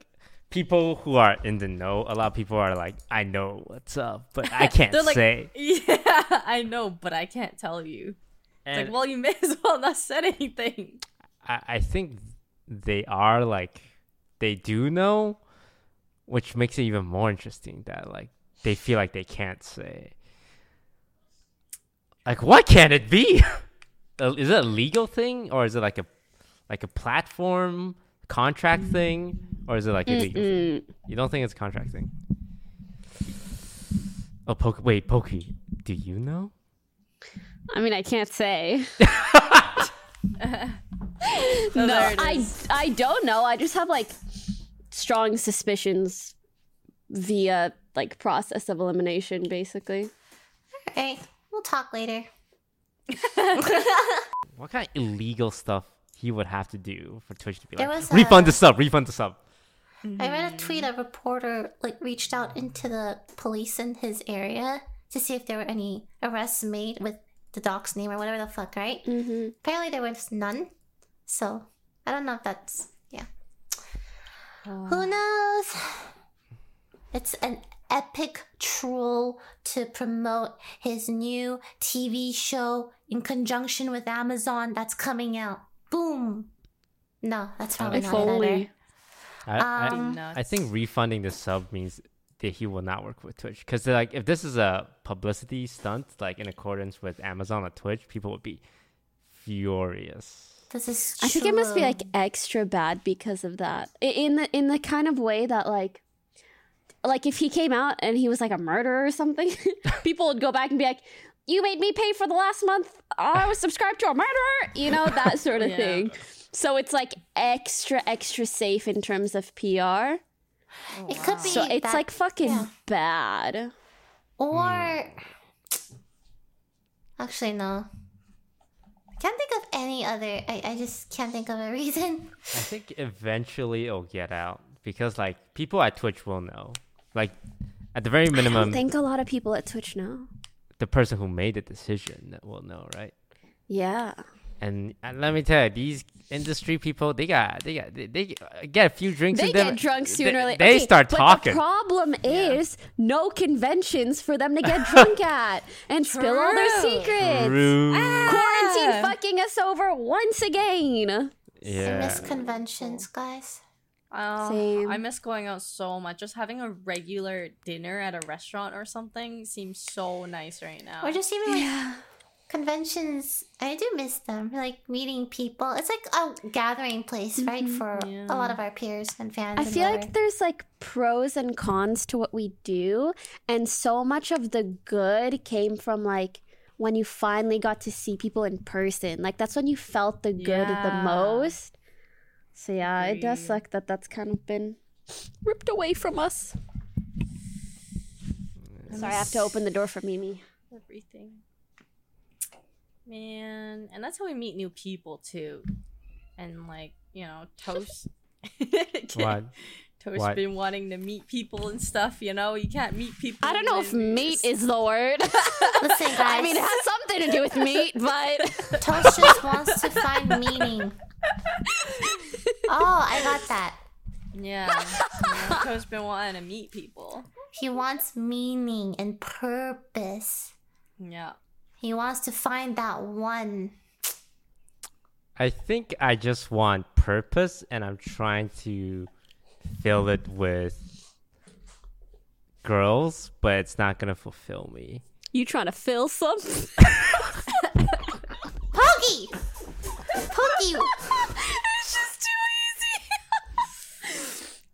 people who are in the know, a lot of people are like, "I know what's up, but I [laughs] can't like, say." [laughs] yeah, I know, but I can't tell you. It's like, well, you may as well not said anything. I, I think they are like they do know, which makes it even more interesting that like they feel like they can't say. Like, what can it be? [laughs] Uh, is it a legal thing or is it like a like a platform contract thing or is it like a You don't think it's a contract thing? Oh, Poke. Wait, Poki. Do you know? I mean, I can't say. [laughs] [laughs] [laughs] No, I. I don't know. I just have like strong suspicions via like process of elimination, basically. Alright, we'll talk later. [laughs] [laughs] What kind of illegal stuff he would have to do for Twitch to be There like, refund a- the sub, refund the sub? I read a tweet. A reporter like reached out into the police in his area to see if there were any arrests made with the dog's name or whatever the fuck, right? Mm-hmm. Apparently there was none. So I don't know if that's yeah. Who knows? It's an epic troll to promote his new TV show in conjunction with Amazon that's coming out. Boom. No, that's probably If not it either. only. I, I, Um, I think refunding the sub means that he will not work with Twitch because like if this is a publicity stunt like in accordance with Amazon or Twitch, people would be furious. This is I think it must be like extra bad because of that. In the in the kind of way that like like if he came out and he was like a murderer or something, [laughs] people would go back and be like, "You made me pay for the last month. I was subscribed to a murderer." You know that sort of [laughs] Yeah. thing. So it's like extra extra safe in terms of PR. Oh, it could be So it's that- like fucking yeah. bad. Or hmm. actually no. Can't think of any other. I, I just can't think of a [laughs] reason. I think eventually it'll get out because like people at Twitch will know. Like at the very I minimum, don't think a lot of people at Twitch know. the person who made the decision will know, right? Yeah. And, and let me tell you, these industry people, they got, they got, they, they get a few drinks. They in them, get drunk they- sooner or later. They Okay, start but talking. The problem is no conventions for them to get drunk [laughs] at and spill all their secrets. True. Quarantine Ah. fucking us over once again. I Yeah. miss conventions, guys. Oh, Same. I miss going out so much. Just having a regular dinner at a restaurant or something seems so nice right now. Or just even like Yeah. Conventions. I do miss them. Like meeting people. It's like a gathering place, right? Mm-hmm. For Yeah. a lot of our peers and fans. I and feel whatever. like there's like pros and cons to what we do, and so much of the good came from like when you finally got to see people in person. Like that's when you felt the good the most. So yeah, it does suck that that's kind of been ripped away from us. Sorry, I have to open the door for Mimi. everything. Man, and that's how we meet new people too. And like, you know, [laughs] Toast What? [laughs] Toast What? been wanting to meet people and stuff, you know, you can't meet people. I don't know if and meat just- is the word. [laughs] Listen, guys. I mean, it has something to do with meat, but Toast just wants to find meaning. Oh, I got that. Yeah. you know, Toast been wanting to meet people. He wants meaning and purpose. Yeah. He wants to find that one. I think I just want purpose, and I'm trying to fill it with girls, but it's not gonna fulfill me. you trying to fill something? [laughs] Poki! Poki! [laughs] it's just too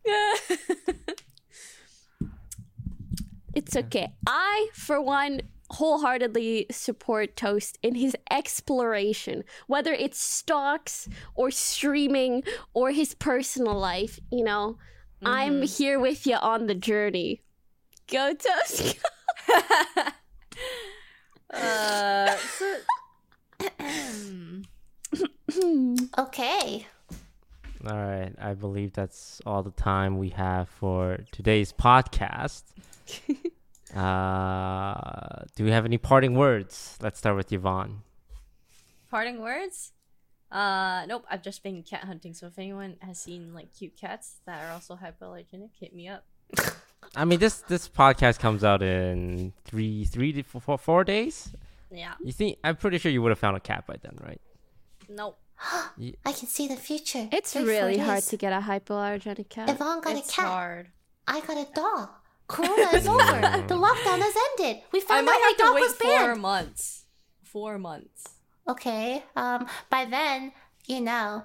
easy. [laughs] it's okay. I, for one, wholeheartedly support Toast in his exploration, whether it's stocks or streaming or his personal life. You know, I'm here with you on the journey. Go Toast. [laughs] Uh, so, [coughs] Okay. All right, I believe that's all the time we have for today's podcast. [laughs] uh, do we have any parting words? Let's start with Yvonne. parting words? Uh, nope. I've just been cat hunting. So if anyone has seen like cute cats that are also hypoallergenic, hit me up. I mean, this this podcast comes out in three, three, to four, four days. Yeah. You think? I'm pretty sure you would have found a cat by then, right? Nope. [gasps] I can see the future. It's Three, really hard to get a hypoallergenic cat. Yvonne got it's a cat. hard. I got a dog. Corona is over. The lockdown has ended. We found out my have to dog wait was four banned. months. Four months. Okay. Um. By then, you know,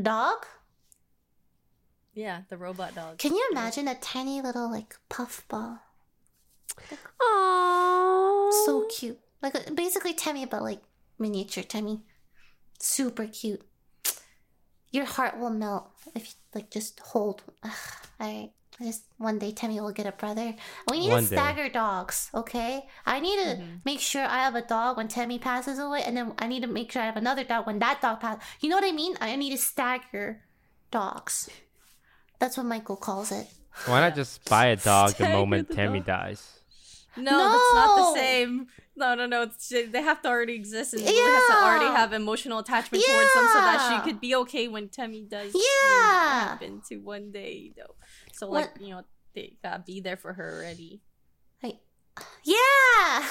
dog. Yeah, the robot dog. Can you imagine a tiny little like puffball? Aww. So cute. Like uh, basically Temmie, but like miniature Temmie. Super cute. Your heart will melt if you like just hold. Ugh, Alright. Just one day Temmie will get a brother. We need One to day. stagger dogs, okay? I need to mm-hmm. make sure I have a dog when Temmie passes away, and then I need to make sure I have another dog when that dog passes. You know what I mean? I need to stagger dogs. That's what Michael calls it. Why not just buy a dog the [laughs] moment the Temmie dog. dies? No, that's not the same. No, no, no. It's, they have to already exist, and Lily has to already have emotional attachment towards them, so that she could be okay when Temmie does Yeah. happen to one day, though. So, like, What- you know, they gotta be there for her already. Like, [sighs] yeah.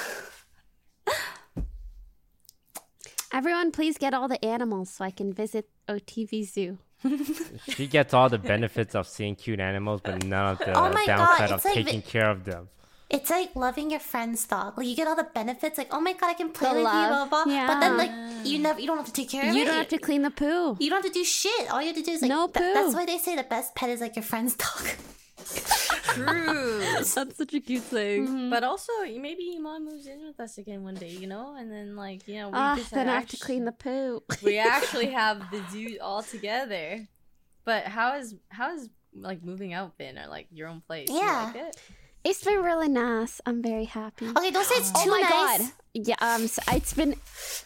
Everyone, please get all the animals so I can visit OTV Zoo. [laughs] She gets all the benefits of seeing cute animals, but none of the Oh my God, downside of like taking the- care of them. It's like loving your friend's dog. Like you get all the benefits. Like oh my god, I can play The with love, you, blah blah. But then like you never, you don't have to take care of You it. You don't have to clean the poo. You don't have to do shit. All you have to do is like. No th- that's why they say the best pet is like your friend's dog. True. [laughs] That's such a cute thing. but also, maybe mom moves in with us again one day, you know, and then like you know we Ah, just then I have to clean the poo. we [laughs] actually have the dude all together. But how is how is like moving out been or like your own place? You Yeah. like it? It's been really nice. I'm very happy. Okay, don't say it's too Oh my nice. god. Yeah, um so it's been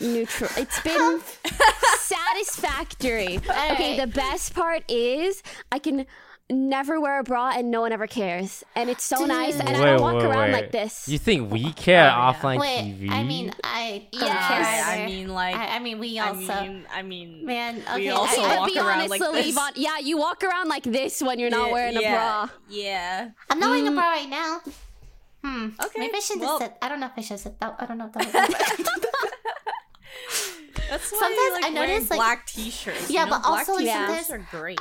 neutral. It's been [laughs] satisfactory. Okay, the best part is I can never wear a bra and no one ever cares, and it's so nice. And I Wait, don't walk wait, around wait. like this. You think we care Oh, yeah. offline Wait, TV? I mean, I don't Yes. care I, I mean, like, I, I mean, we I also. mean, I mean, Man, okay. we also I, I'd walk be around honest, like this. Yvonne, yeah, you walk around like this when you're not yeah, wearing a yeah, bra. Yeah. I'm not Mm. wearing a bra right now. Hmm. Okay, Maybe I should well- have said. I don't know if I should have said that. I don't know if that was. [laughs] [laughs] That's why Sometimes you, like, I wearing notice, like- black t-shirts. Yeah, you know? but also, black like, t-shirts sometimes- are great.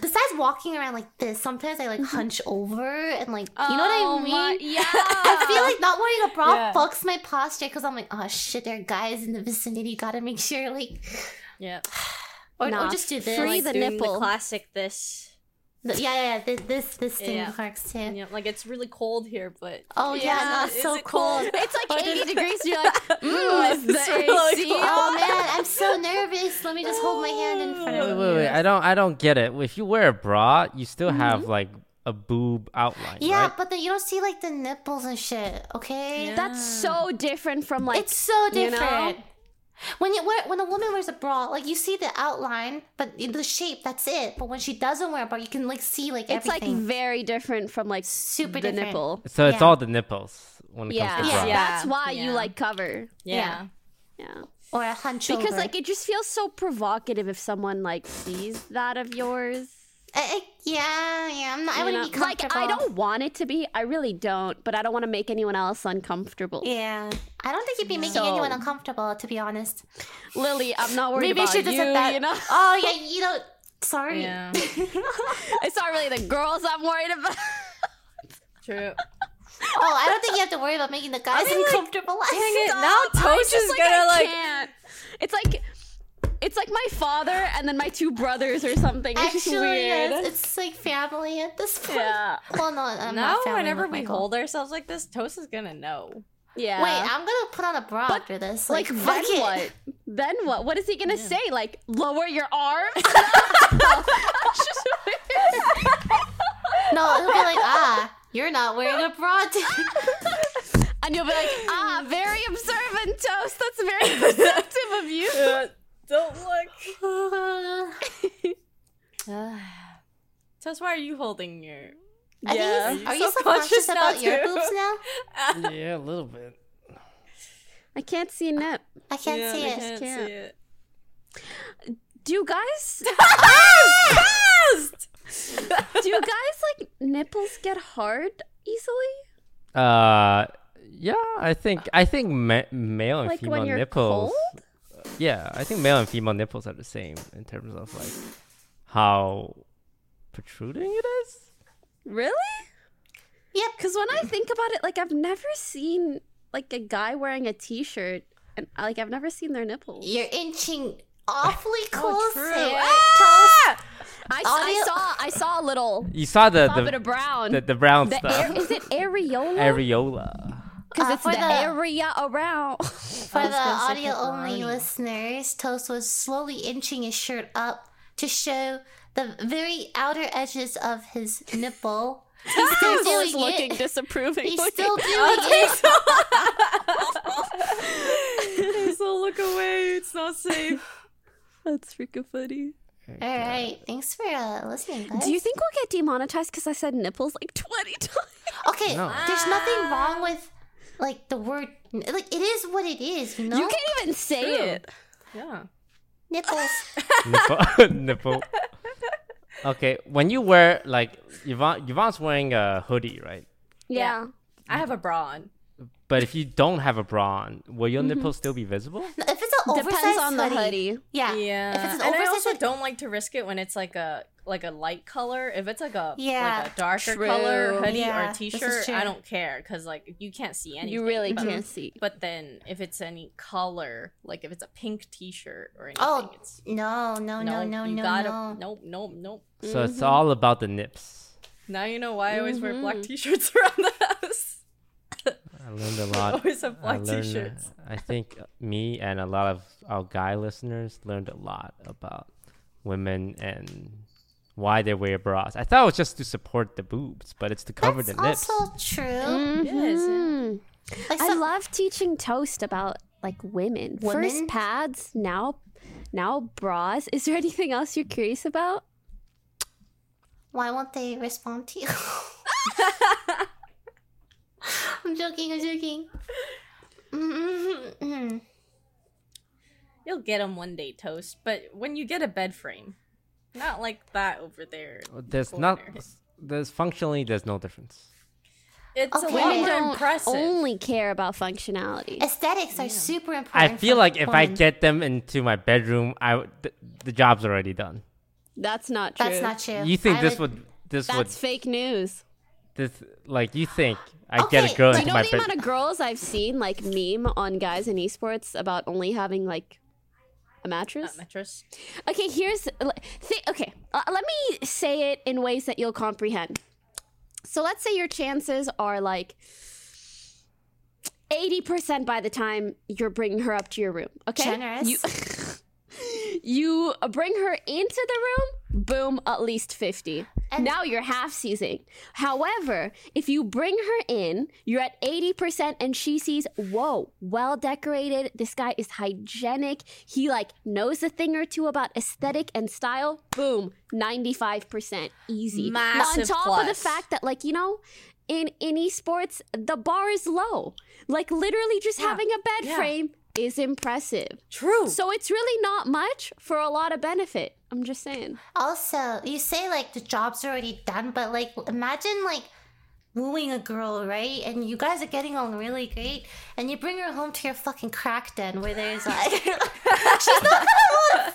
Besides walking around like this, sometimes I like mm-hmm. hunch over and like you know what Oh I mean. my- yeah. [laughs] I feel like not wearing a bra Yeah. fucks my posture because I'm like, oh shit, there are guys in the vicinity. Gotta make sure like, Yeah. [sighs] or, or just do this. free like the doing nipple. The classic this. The- yeah, yeah, yeah. This this, this thing Yeah. works too. Yeah, like it's really cold here, but Oh yeah, no, it's is so it cold. It's like [laughs] 80 degrees. You're like, [laughs] mm, is the It's really AC cold. Oh man, I'm so nervous. Let me just hold my hand in front Wait, of wait, wait. I don't, I don't get it. If you wear a bra, you still Mm-hmm. have like a boob outline, Yeah, right? but then you don't see like the nipples and shit. Okay. Yeah. That's so different from like. It's so you know? different. When you wear when a woman wears a bra, like you see the outline, but the shape, that's it. But when she doesn't wear a bra, you can like see like it's like very different from like Super the different. nipple. So it's Yeah. all the nipples when it Yeah. comes to Yeah. bra. Yeah. that's why you like cover. yeah. Yeah, or a hunch because over. like it just feels so provocative if someone like sees that of yours. I- I- yeah, yeah. I'm not, I wouldn't know? be Like. I don't want it to be. I really don't. But I don't want to make anyone else uncomfortable. Yeah, I don't think you'd be making So- anyone uncomfortable, to be honest. Lily, I'm not worried Maybe I about should you. have said that. You know, Oh yeah, you know. Sorry. Yeah. [laughs] it's not really the girls I'm worried about. True. Oh, I don't think you have to worry about making the guys mean, like, uncomfortable. Dang it! Now I Toast is like, gonna like. can't. It's like it's like my father and then my two brothers or something. It's Actually, weird. yes, it's like family at this point. Yeah. Well, no, I'm Now, not family whenever we Michael. hold ourselves like this, Toast is gonna know. yeah. Wait, I'm gonna put on a bra after this. like Like, then it. what? Then what? What is he gonna say? Like lower your arms? [laughs] It's just weird. No, he'll be like, ah, you're not wearing a bra. and you'll be like, ah, very observant, toast. That's very perceptive of you. Don't look. [sighs] Toast, why are you holding your? Are, Yeah. you, are So you subconscious conscious now, about your boobs now? [laughs] Yeah, a little bit. I can't see a nip. I can't Yeah, see I it. can't Can't. see it. Do you guys? [laughs] [laughs] do you guys like nipples get hard easily? Uh, yeah, I think I think ma- male and Like female when you're nipples. cold? Yeah, I think male and female nipples are the same in terms of like how protruding it is. Really? Yep. Because when I think about it, like I've never seen like a guy wearing a t-shirt, and like I've never seen their nipples. You're inching awfully close [laughs] oh, true. to it. I, I saw I saw a little You saw the bob bit the of brown. the, the brown The stuff. air, is it [laughs] areola? Areola. Because Uh, it's for the, the- area around. [laughs] [laughs] For the was gonna say audio only listeners, Toast was slowly inching his shirt up to show the very outer edges of his nipple. [laughs] He's still doing looking it. disapprovingly. He's still doing it. Hazel, look away. It's not safe. That's freaking funny. All right, thanks for uh, listening, guys. Do you think we'll get demonetized because I said nipples like 20 times? Okay, No. there's nothing wrong with like the word. Like it is what it is, you know. You can't even say True. it. Yeah. Nipples. [laughs] nipple. [laughs] nipple. Okay, when you wear like Yvonne, Yvonne's wearing a hoodie, right? Yeah. I have a bra on. But if you don't have a bra on, will your mm-hmm. nipples still be visible? No, if it's an oversized Depends on the hoodie, hoodie. Yeah. Yeah. If it's an and I also hoodie- don't like to risk it when it's like a like a light color. If it's like a Yeah. like a darker True. color hoodie Yeah, or this t-shirt. I don't care because like you can't see anything. You really but, can't see. But then if it's any color, like if it's a pink t-shirt or anything, Oh it's no, no, no, no, no, you no, gotta no. nope, nope, nope. So it's mm-hmm. all about the nips. Now you know why I always wear black Mhm. t-shirts [laughs] around the house. I learned a [laughs] lot. always have I black learned, t-shirts. I think me and a lot of our guy listeners learned a lot about women and why they wear bras. I thought it was just to support the boobs, but it's to cover That's the nips. That's also true. Yes, Mhm. Like I some- love teaching toast about like women. First pads, now now bras. Is there anything else you're curious about? why won't they respond to you? [laughs] [laughs] [laughs] I'm joking. I'm joking. Mm-hmm. You'll get them one day, toast. But when you get a bed frame, not like that over there. in the There's not. There's functionally there's no difference. It's Okay. a lot Women more don't impressive. only care about functionality. Aesthetics are super important. I feel for like if I get them into my bedroom, I th- the job's already done. That's not true. that's not true. You think I this would this That's would That's fake news. This like you think I get Okay, a girl do Do into you know the bed? amount of girls I've seen like meme on guys in esports about only having like a mattress? That mattress. Okay, here's th- okay. Uh, let me say it in ways that you'll comprehend. So let's say your chances are like 80% by the time you're bringing her up to your room. Okay? Generous. You, [laughs] you bring her into the room, boom, at least 50. And- now you're half seizing. However, if you bring her in, you're at 80% and she sees, whoa, well decorated. This guy is hygienic. He like knows a thing or two about aesthetic and style. Boom, 95% easy. Massive On top of the fact that like, you know, in in esports, the bar is low. Like literally just having a bed Yeah. frame is impressive. True. So it's really not much for a lot of benefit. I'm just saying. Also, you say like the job's already done, but like imagine like wooing a girl, right? And you guys are getting on really great, and you bring her home to your fucking crack den where there's like [laughs] she's not gonna want.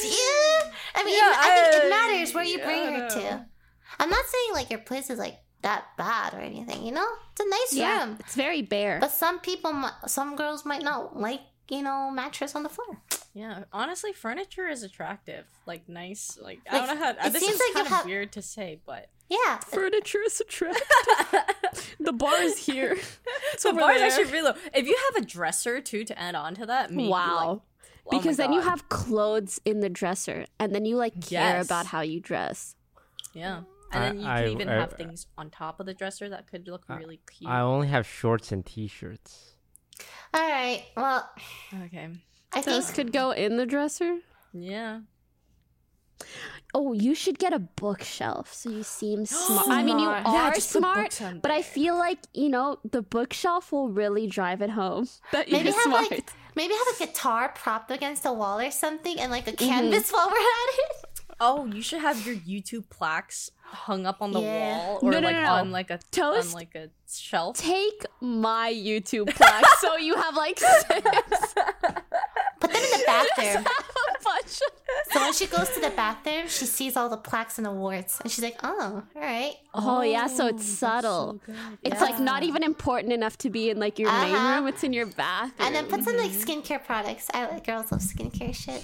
Do you? I mean, Yeah, I think it matters where you yeah, bring her to. I'm not saying like your place is like that bad or anything. You know, it's a nice room. it's very bare. But some people, mi- some girls might not like you know mattress on the floor. Yeah, honestly, furniture is attractive. Like nice. Like, I don't know how. it this seems is like kind of have- weird to say, but Yeah, Furniture is attractive. [laughs] the bar is here. [laughs] the bar is actually really low. If you have a dresser too to add on to that, maybe, Wow. like, oh my because then you have clothes in the dresser, and then you like care Yes. about how you dress. yeah, I- and then you I- can even I- have things on top of the dresser that could look really cute. I only have shorts and t-shirts. all right. Well, okay. I think Those could go in the dresser. Yeah. Oh, you should get a bookshelf so you seem [gasps] smart. I mean, you Smart. are Yeah, smart, but I feel like you know the bookshelf will really drive it home [laughs] that maybe you're have smart. like maybe have a guitar propped against a wall or something, and like a Mm-hmm. canvas [laughs] while we're at it. Oh, you should have your YouTube plaques hung up on the Yeah. wall or No, no, like no, no. on like a Toast? on like a shelf. Take my YouTube plaque so you have like [laughs] six. Put them in the bathroom. [laughs] a bunch. so when she goes to the bathroom, she sees all the plaques and awards, and she's like, "Oh, all right." Oh, yeah, so it's subtle. It's like not even important enough to be in like your main Uh-huh. room. It's in your bathroom. And then put some like skincare products. I like girls love skincare shit.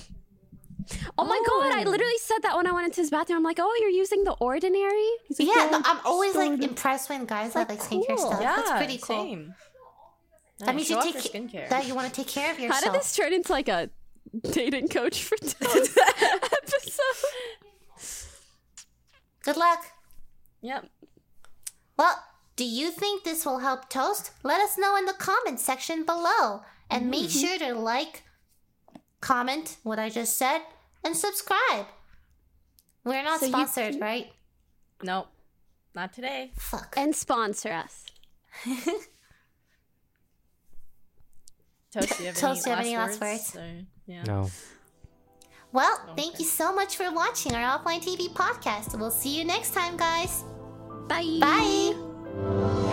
Oh my god, I literally said that when I went into his bathroom. I'm like, oh, you're using the ordinary. He's like, Yeah, no, I'm always like Ordinary. impressed when guys have like skincare cool. stuff. Yeah, That's pretty cool. Same. That means show you take skincare. that you want to take care of yourself. How did this turn into like a dating coach for Toast [laughs] [laughs] episode? Good luck. Yep. Well, do you think this will help Toast? Let us know in the comment section below. And make Mm-hmm. sure to like, comment what I just said, and subscribe. We're not So you sponsored, right? Nope. Not today. Fuck. And sponsor us. Toast, do you have Toast, do you have any any last last words? Or- yeah. No. Well, thank you so much for watching our Offline TV podcast. We'll see you next time, guys. Bye. Bye.